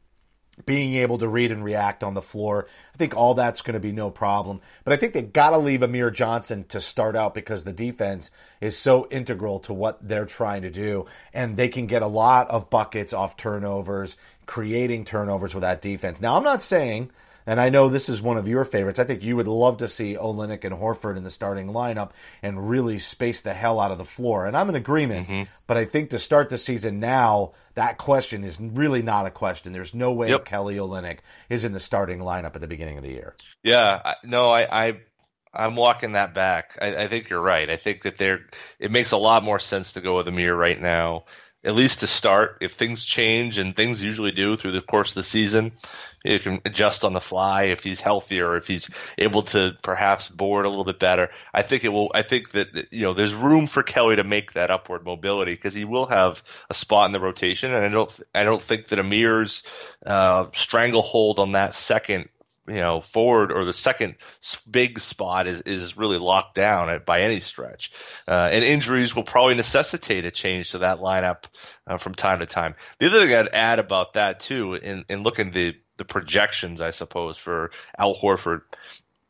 being able to read and react on the floor. I think all that's going to be no problem. But I think they got to leave Amir Johnson to start out because the defense is so integral to what they're trying to do. And they can get a lot of buckets off turnovers, creating turnovers with that defense. Now, I'm not saying and I know this is one of your favorites. I think you would love to see Olynyk and Horford in the starting lineup and really space the hell out of the floor. And I'm in agreement, Mm-hmm. but I think to start the season now, that question is really not a question. There's no way Yep. Kelly Olynyk is in the starting lineup at the beginning of the year. Yeah, no, I, I I'm walking that back. I, I think you're right. I think that there it makes a lot more sense to go with Amir right now, at least to start. If things change and things usually do through the course of the season, you can adjust on the fly if he's healthier, if he's able to perhaps board a little bit better. I think it will. I think that you know there's room for Kelly to make that upward mobility because he will have a spot in the rotation, and I don't I don't think that Amir's uh, stranglehold on that second you know forward or the second big spot is is really locked down at, by any stretch, uh, and injuries will probably necessitate a change to that lineup uh, from time to time. The other thing I'd add about that too, in in looking the the projections, I suppose for Al Horford.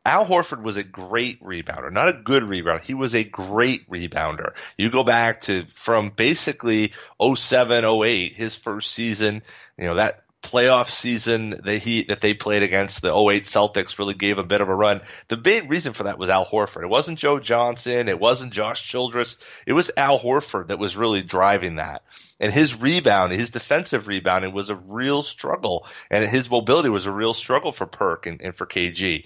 Al Horford was a great rebounder, not a good rebounder. He was a great rebounder. You go back to from basically 07, 08, his first season, you know, that playoff season that he that they played against the 08 Celtics really gave a bit of a run. The big reason for that was Al Horford. It wasn't Joe Johnson, it wasn't Josh Childress. It was Al Horford that was really driving that. And his rebound, his defensive rebounding was a real struggle, and his mobility was a real struggle for Perk and, and for KG.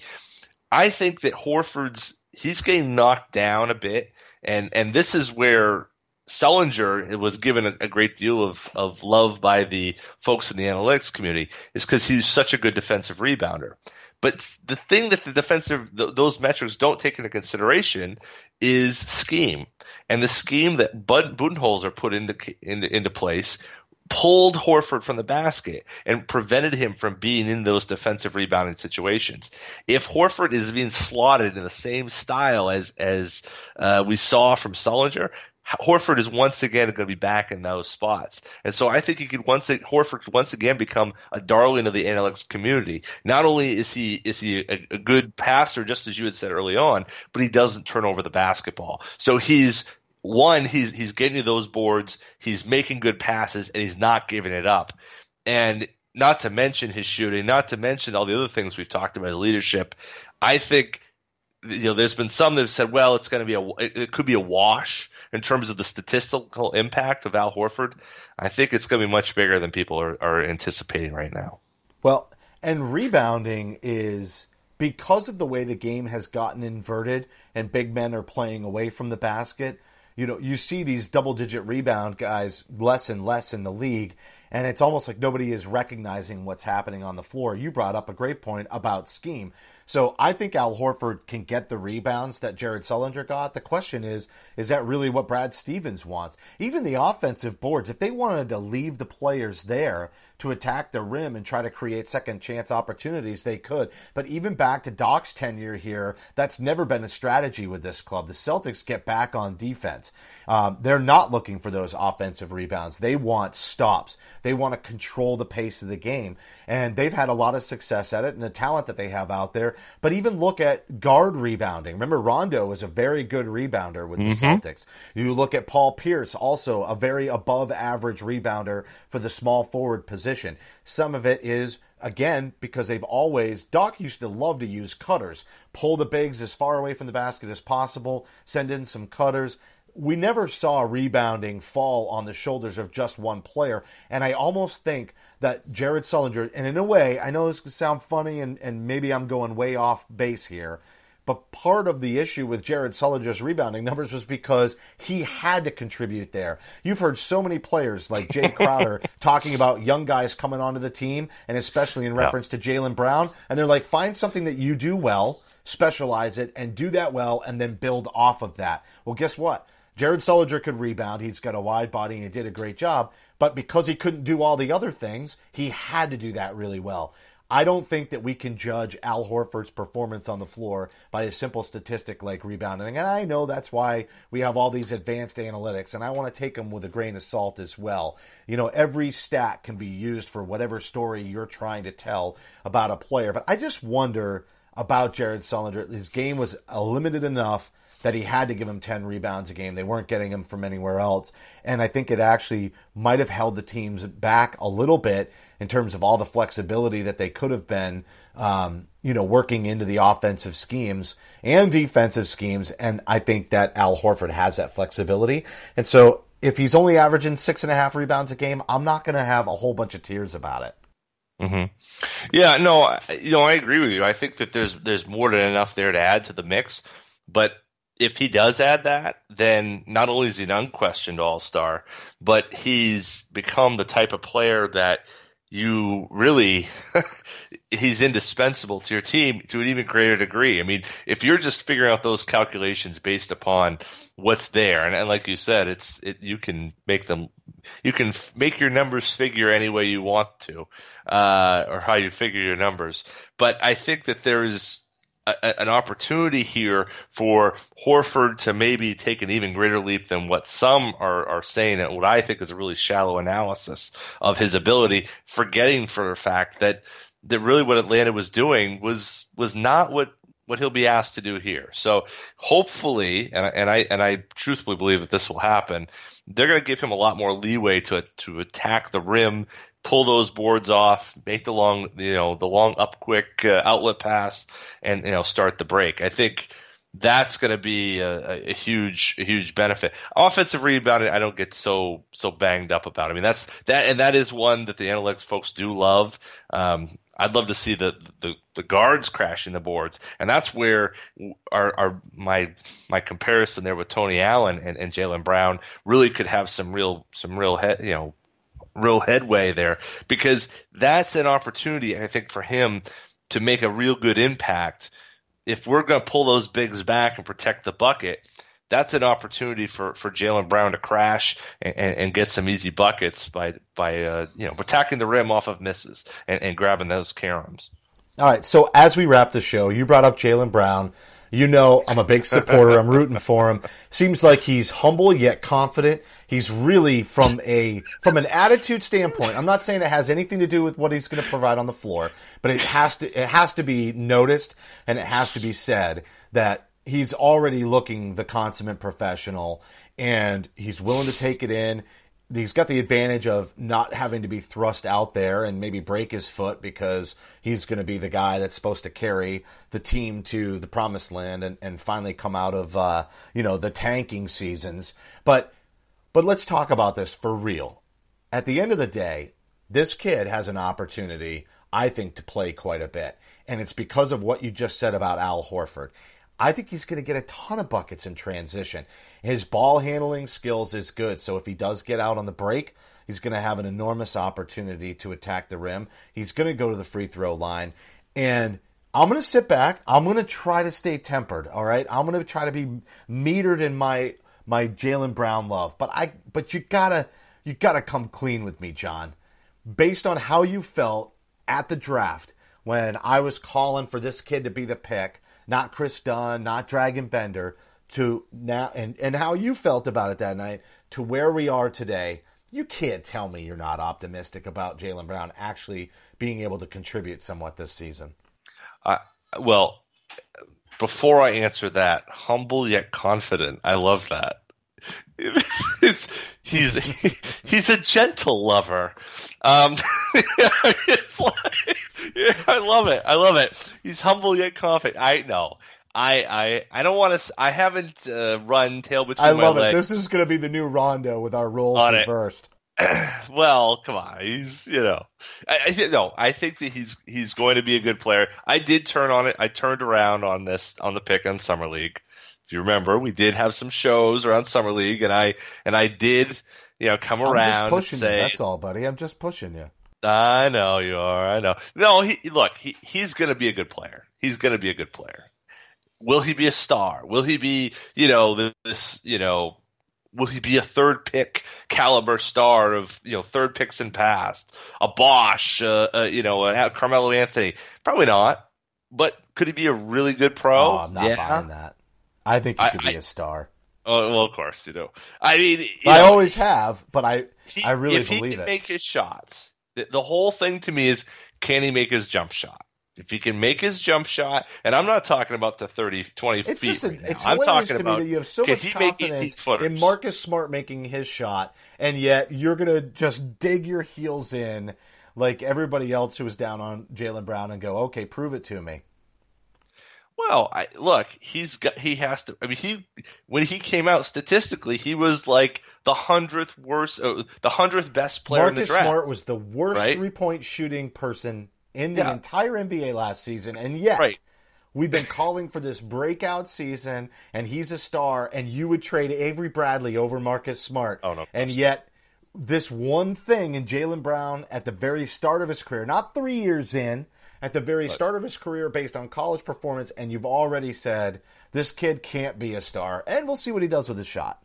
I think that Horford's he's getting knocked down a bit, and and this is where Sullinger was given a, a great deal of, of love by the folks in the analytics community is because he's such a good defensive rebounder. But the thing that the defensive th- those metrics don't take into consideration is scheme, and the scheme that Bud Budenholzer put into into, into place pulled Horford from the basket and prevented him from being in those defensive rebounding situations. If Horford is being slotted in the same style as as uh, we saw from Sullinger, Horford is once again going to be back in those spots, and so I think he could once Horford could once again become a darling of the analytics community. Not only is he is he a, a good passer, just as you had said early on, but he doesn't turn over the basketball. So he's one, he's he's getting you those boards, he's making good passes, and he's not giving it up. And not to mention his shooting, not to mention all the other things we've talked about, leadership. I think you know there's been some that have said, well, it's going to be a it, it could be a wash in terms of the statistical impact of Al Horford. I think it's going to be much bigger than people are, are anticipating right now. Well, and rebounding is because of the way the game has gotten inverted and big men are playing away from the basket. You know, you see these double digit rebound guys less and less in the league, and it's almost like nobody is recognizing what's happening on the floor. You brought up a great point about scheme. So I think Al Horford can get the rebounds that Jared Sullinger got. The question is, is that really what Brad Stevens wants? Even the offensive boards, if they wanted to leave the players there to attack the rim and try to create second chance opportunities, they could. But even back to Doc's tenure here, that's never been a strategy with this club. The Celtics get back on defense. Um, they're not looking for those offensive rebounds. They want stops. They want to control the pace of the game. And they've had a lot of success at it and the talent that they have out there. But even look at guard rebounding. Remember, Rondo was a very good rebounder with the Celtics. You look at Paul Pierce, also a very above average rebounder for the small forward position. Some of it is again because they've always Doc used to love to use cutters, pull the bigs as far away from the basket as possible, send in some cutters. We never saw rebounding fall on the shoulders of just one player, and I almost think that Jared Sullinger, and in a way, I know this could sound funny, and, and maybe I'm going way off base here, but part of the issue with Jared Sullinger's rebounding numbers was because he had to contribute there. You've heard so many players like Jae Crowder talking about young guys coming onto the team, and especially in reference to Jaylen Brown, and they're like, find something that you do well, specialize it, and do that well, and then build off of that. Well, guess what? Jared Sullinger could rebound. He's got a wide body and he did a great job. But because he couldn't do all the other things, he had to do that really well. I don't think that we can judge Al Horford's performance on the floor by a simple statistic like rebounding. And I know that's why we have all these advanced analytics, and I want to take them with a grain of salt as well. You know, every stat can be used for whatever story you're trying to tell about a player. But I just wonder about Jared Sullinger. His game was limited enough that he had to give him 10 rebounds a game. They weren't getting him from anywhere else. And I think it actually might have held the teams back a little bit in terms of all the flexibility that they could have been um, you know, working into the offensive schemes and defensive schemes. And I think that Al Horford has that flexibility. And so if he's only averaging six and a half rebounds a game, I'm not going to have a whole bunch of tears about it. hmm Yeah, no, you know, I agree with you. I think that there's there's more than enough there to add to the mix. But if he does add that, then not only is he an unquestioned All Star, but he's become the type of player that you really he's indispensable to your team to an even greater degree. I mean, if you're just figuring out those calculations based upon what's there, and, and like you said, it's it, you can make them you can f- make your numbers figure any way you want to, uh, or how you figure your numbers. But I think that there is a, an opportunity here for Horford to maybe take an even greater leap than what some are, are saying, and what I think is a really shallow analysis of his ability, forgetting for the fact that that really what Atlanta was doing was was not what what he'll be asked to do here. So hopefully, and and I and I truthfully believe that this will happen. They're going to give him a lot more leeway to to attack the rim, pull those boards off, make the long you know the long up quick uh, outlet pass, and you know start the break. I think that's going to be a, a- huge a huge benefit. Offensive rebounding, I don't get so so banged up about. I mean, that's that and that is one that the analytics folks do love. Um, I'd love to see the, the the guards crashing the boards, and that's where our, our my my comparison there with Tony Allen and, and Jaylen Brown really could have some real some real head you know real headway there because that's an opportunity I think for him to make a real good impact if we're going to pull those bigs back and protect the bucket, that's an opportunity for, for Jaylen Brown to crash and, and, and get some easy buckets by by uh, you know attacking the rim off of misses and, and grabbing those caroms. All right. So as we wrap the show, you brought up Jaylen Brown. You know, I'm a big supporter. I'm rooting for him. Seems like he's humble yet confident. He's really from a from an attitude standpoint. I'm not saying it has anything to do with what he's going to provide on the floor, but it has to it has to be noticed and it has to be said that he's already looking the consummate professional and he's willing to take it in he's got the advantage of not having to be thrust out there and maybe break his foot because he's going to be the guy that's supposed to carry the team to the promised land and, and finally come out of uh, you know the tanking seasons. But but let's talk about this for real. At the end of the day, this kid has an opportunity, I think, to play quite a bit, and it's because of what you just said about Al Horford. I think he's going to get a ton of buckets in transition. His ball handling skills is good, so if he does get out on the break, he's going to have an enormous opportunity to attack the rim. He's going to go to the free throw line, and I'm going to sit back. I'm going to try to stay tempered. All right, I'm going to try to be metered in my my Jaylen Brown love, but I but you gotta you gotta come clean with me, Jon. Based on how you felt at the draft when I was calling for this kid to be the pick, not Kris Dunn, not Dragan Bender, to now and, and how you felt about it that night to where we are today, you can't tell me you're not optimistic about Jaylen Brown actually being able to contribute somewhat this season. I, well, before I answer that, humble yet confident. I love that. It's, he's he's a gentle lover. Um, it's like, yeah, I love it. I love it. He's humble yet confident. I know. I I I don't want to. I haven't uh, run tail between. I my love it. legs. This is going to be the new Rondo with our roles On reversed. well, come on, he's you know, I, I no, I think that he's he's going to be a good player. I did turn on it. I turned around on this on the pick on summer league. If you remember, we did have some shows around summer league, and I and I did you know come I'm around just pushing and say, you. That's all, buddy. I'm just pushing you. I know you are. I know. No, he look. He he's going to be a good player. He's going to be a good player. Will he be a star? Will he be you know this you know will he be a third pick caliber star of you know third picks in past a Bosh uh, uh, you know a Carmelo Anthony probably not but could he be a really good pro Oh, I'm not yeah buying that. I think he I- could be I- a star. oh, well of course you know I mean I know, always have, but I he- I really if he believe can it. make his shots the, the whole thing to me is can he make his jump shot if he can make his jump shot, and I'm not talking about the 30, 20 It's feet just a, right it's I'm talking to about me that you have so much he make 18 confidence in Marcus Smart making his shot, and yet you're gonna just dig your heels in like everybody else who was down on Jaylen Brown and go, okay, prove it to me. Well, I, look, he's got he has to. I mean, he when he came out statistically, he was like the hundredth worst, uh, the hundredth best player Marcus in the draft. Smart was the worst Right? three point shooting person in the Yeah. entire NBA last season, and yet Right. we've been calling for this breakout season, and he's a star, and you would trade Avery Bradley over Marcus Smart, Oh, no, and yet this one thing in Jaylen Brown at the very start of his career, not three years in, at the very start of his career based on college performance, and you've already said this kid can't be a star, and we'll see what he does with his shot.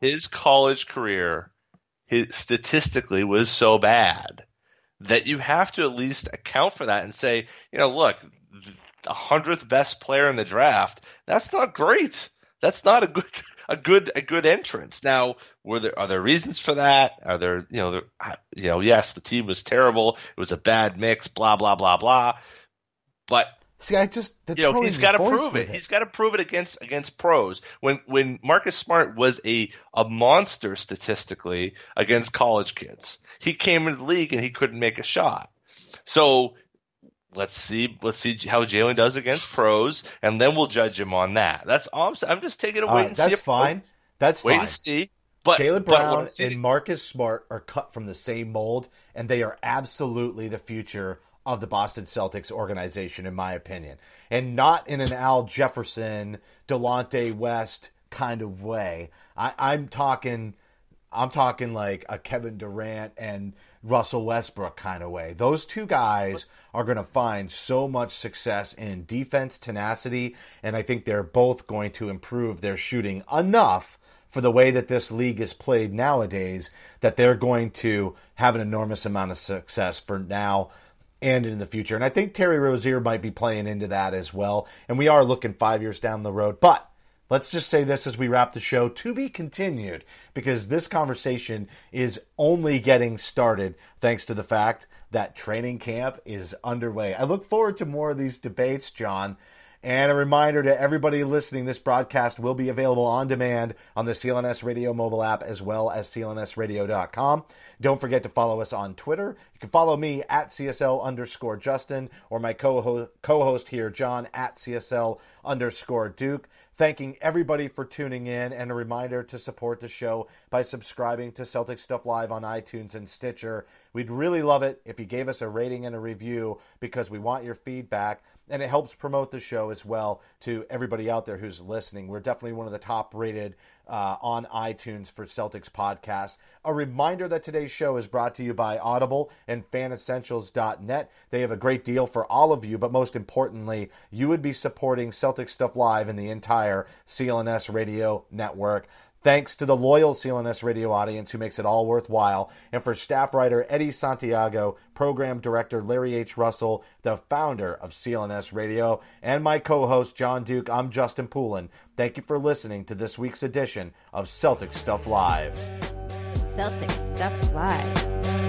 his college career, his statistically was so bad that you have to at least account for that and say, you know, look, the hundredth best player in the draft, that's not great. That's not a good a good a good entrance. Now, were there are there reasons for that? Are there you know there, you know yes, the team was terrible. It was a bad mix. Blah blah blah blah. But See, I just you know he's got to prove with it. He's got to prove it against against pros. When when Marcus Smart was a a monster statistically against college kids, he came into the league and he couldn't make a shot. So let's see let's see how Jaylen does against pros, and then we'll judge him on that. That's all I'm. I'm just taking a wait right, and see. that's if- fine. That's Wait fine. and see. But Jaylen Brown I'm and Marcus Smart are cut from the same mold, and they are absolutely the future of the Boston Celtics organization, in my opinion. And not in an Al Jefferson, Delonte West kind of way. I, I'm talking I'm talking like a Kevin Durant and Russell Westbrook kind of way. Those two guys are going to find so much success in defense tenacity, and I think they're both going to improve their shooting enough for the way that this league is played nowadays that they're going to have an enormous amount of success for now and in the future. And I think Terry Rozier might be playing into that as well. And we are looking five years down the road. But let's just say this as we wrap the show to be continued because this conversation is only getting started thanks to the fact that training camp is underway. I look forward to more of these debates, Jon. And a reminder to everybody listening, this broadcast will be available on demand on the CLNS Radio mobile app as well as clnsradio.com. Don't forget to follow us on Twitter. You can follow me at CSL underscore Justin or my co host here, Jon, at CSL underscore Duke. Thanking everybody for tuning in and a reminder to support the show by subscribing to Celtic Stuff Live on iTunes and Stitcher. We'd really love it if you gave us a rating and a review because we want your feedback and it helps promote the show as well to everybody out there who's listening. We're definitely one of the top rated uh, on iTunes for Celtics podcasts. A reminder that today's show is brought to you by Audible and fanessentials.net. They have a great deal for all of you, but most importantly, you would be supporting Celtic Stuff Live and the entire CLNS radio network. Thanks to the loyal CLNS radio audience who makes it all worthwhile, and for staff writer Eddie Santiago, program director Larry H. Russell, the founder of CLNS Radio, and my co host Jon Duke, I'm Justin Poulin. Thank you for listening to this week's edition of Celtic Stuff Live. Celtic Stuff Live.